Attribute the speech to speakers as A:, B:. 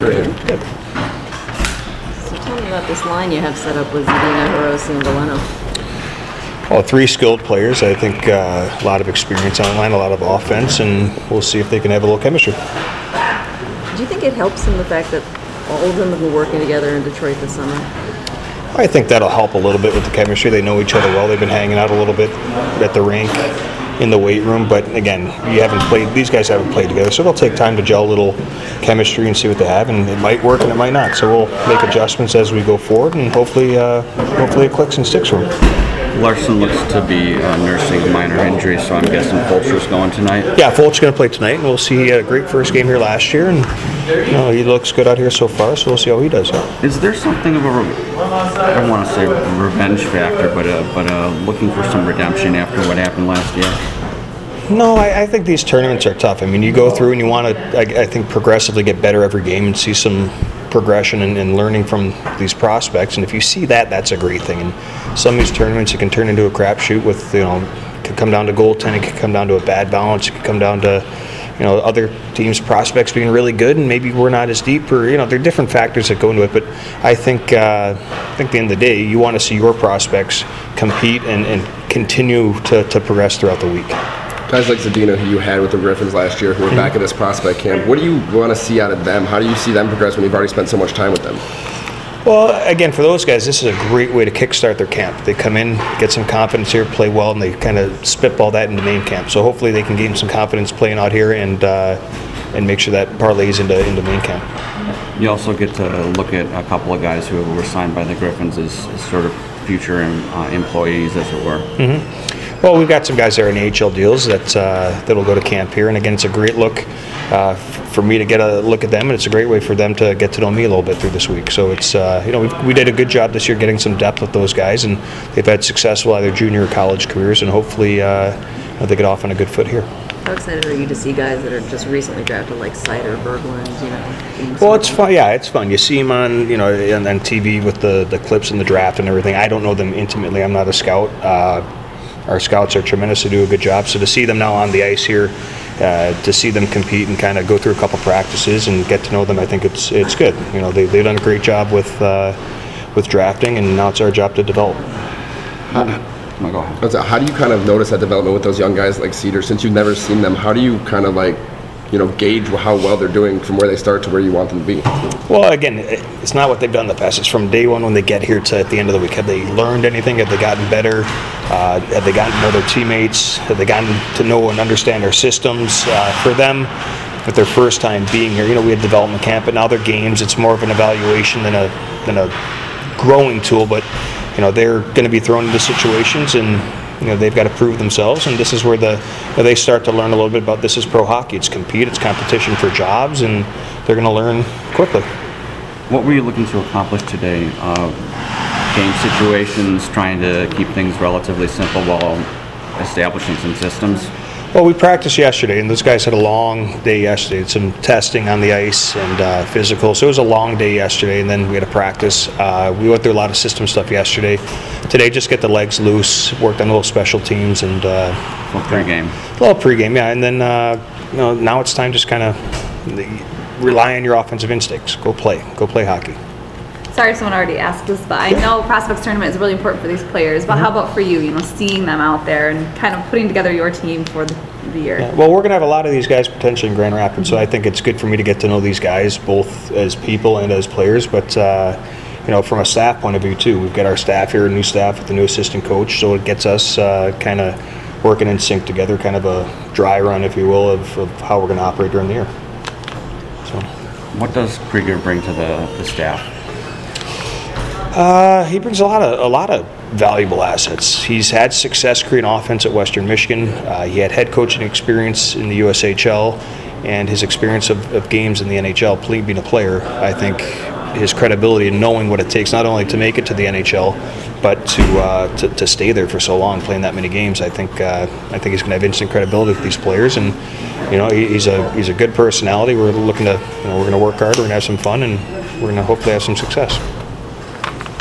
A: So tell me about this line you have set up with Zadina, Hirose, and Veleno.
B: Well, three skilled players. I think uh, a lot of experience online, a lot of offense, and we'll see if they can have a little chemistry.
A: Do you think it helps in the fact that all of them have been working together in Detroit this summer?
B: I think that'll help a little bit with the chemistry. They know each other well. They've been hanging out a little bit at the rink, in the weight room. But again, you haven't played. These guys haven't played together, so it'll take time to gel a little chemistry and see what they have. And it might work and it might not. So we'll make adjustments as we go forward, and hopefully, uh, hopefully it clicks and sticks for them.
C: Larsson looks to be uh, nursing a minor injury, so I'm guessing Fulcher's going tonight.
B: Yeah, Fult's going to play tonight, and we'll see. He had a great first game here last year, and you know, he looks good out here so far. So we'll see how he does.
C: Is there something of a, re- I don't want to say revenge factor, but uh, but uh, looking for some redemption after what happened last year?
B: No, I, I think these tournaments are tough. I mean, you go through and you want to, I, I think, progressively get better every game and see some progression and, and learning from these prospects. And if you see that, that's a great thing. And some of these tournaments, it can turn into a crapshoot with, you know, could come down to goaltending, could come down to a bad balance, it could come down to, you know, other teams' prospects being really good and maybe we're not as deep or, you know, there are different factors that go into it. But I think, uh, I think at the end of the day, you want to see your prospects compete and, and continue to, to progress throughout the week.
D: Guys like Zadina, who you had with the Griffins last year, who are back at this prospect camp, what do you want to see out of them? How do you see them progress when you've already spent so much time with them?
B: Well, again, for those guys, this is a great way to kickstart their camp. They come in, get some confidence here, play well, and they kind of spitball that into main camp. So hopefully they can gain some confidence playing out here and uh, and make sure that parlays into into main camp.
C: You also get to look at a couple of guys who were signed by the Griffins as, as sort of future uh, employees, as it were.
B: Well, we've got some guys there in AHL deals that uh, that'll go to camp here, and again, it's a great look uh, for me to get a look at them, and it's a great way for them to get to know me a little bit through this week. So it's uh, you know we've, we did a good job this year getting some depth with those guys, and they've had successful either junior or college careers, and hopefully uh, they get off on a good foot here.
A: How excited are you to see guys that are just recently drafted, like Seider, Berglund, you know?
B: Well, it's fun. Yeah, it's fun. You see them on, you know, on, on TV with the, the clips and the draft and everything. I don't know them intimately. I'm not a scout. Uh, our scouts are tremendous. to do a good job. So to see them now on the ice here, uh, to see them compete and kind of go through a couple practices and get to know them, I think it's it's good. You know, they they've done a great job with uh, with drafting, and now it's our job to develop.
C: No, go ahead.
D: What's How do you kind of notice that development with those young guys like Seider? Since you've never seen them, how do you kind of like, you know, gauge how well they're doing from where they start to where you want them to be?
B: Well, again, it's not what they've done in the past. It's from day one when they get here to at the end of the week. Have they learned anything? Have they gotten better? Uh, have they gotten to know their teammates? Have they gotten to know and understand our systems? Uh, for them, with their first time being here, you know, we had development camp, but now they're games. It's more of an evaluation than a than a growing tool. But you know, they're going to be thrown into situations and. You know, they've got to prove themselves, and this is where the they start to learn a little bit about this is pro hockey. It's compete, it's competition for jobs, and they're going to learn quickly.
C: What were you looking to accomplish today? Uh, game situations, trying to keep things relatively simple while establishing some systems.
B: Well, we practiced yesterday, and those guys had a long day yesterday. Some testing on the ice and uh, physical, so it was a long day yesterday. And then we had a practice. Uh, we went through a lot of system stuff yesterday. Today, just get the legs loose, worked on a little special teams, and uh,
C: Well, pre-game.
B: a little pregame. Yeah, and then uh, you know now it's time just kind of rely on your offensive instincts. Go play, go play hockey.
E: Sorry if someone already asked this, but I know prospects tournament is really important for these players. But how about for you? You know, seeing them out there and kind of putting together your team for the, the year.
B: Yeah, well, we're going to have a lot of these guys potentially in Grand Rapids, so I think it's good for me to get to know these guys both as people and as players. But uh, you know, from a staff point of view too, we've got our staff here, new staff with the new assistant coach, so it gets us uh, kind of working in sync together, kind of a dry run, if you will, of, of how we're going to operate during the year. So.
C: What does Krygier bring to the, the staff?
B: Uh, he brings a lot of a lot of valuable assets. He's had success creating offense at Western Michigan. Uh, he had head coaching experience in the USHL, and his experience of, of games in the NHL, being a player. I think his credibility and knowing what it takes not only to make it to the NHL, but to uh, to, to stay there for so long, playing that many games. I think uh, I think he's going to have instant credibility with these players, and you know he, he's a he's a good personality. We're looking to you know we're going to work hard. We're going to have some fun, and we're going to hopefully have some success.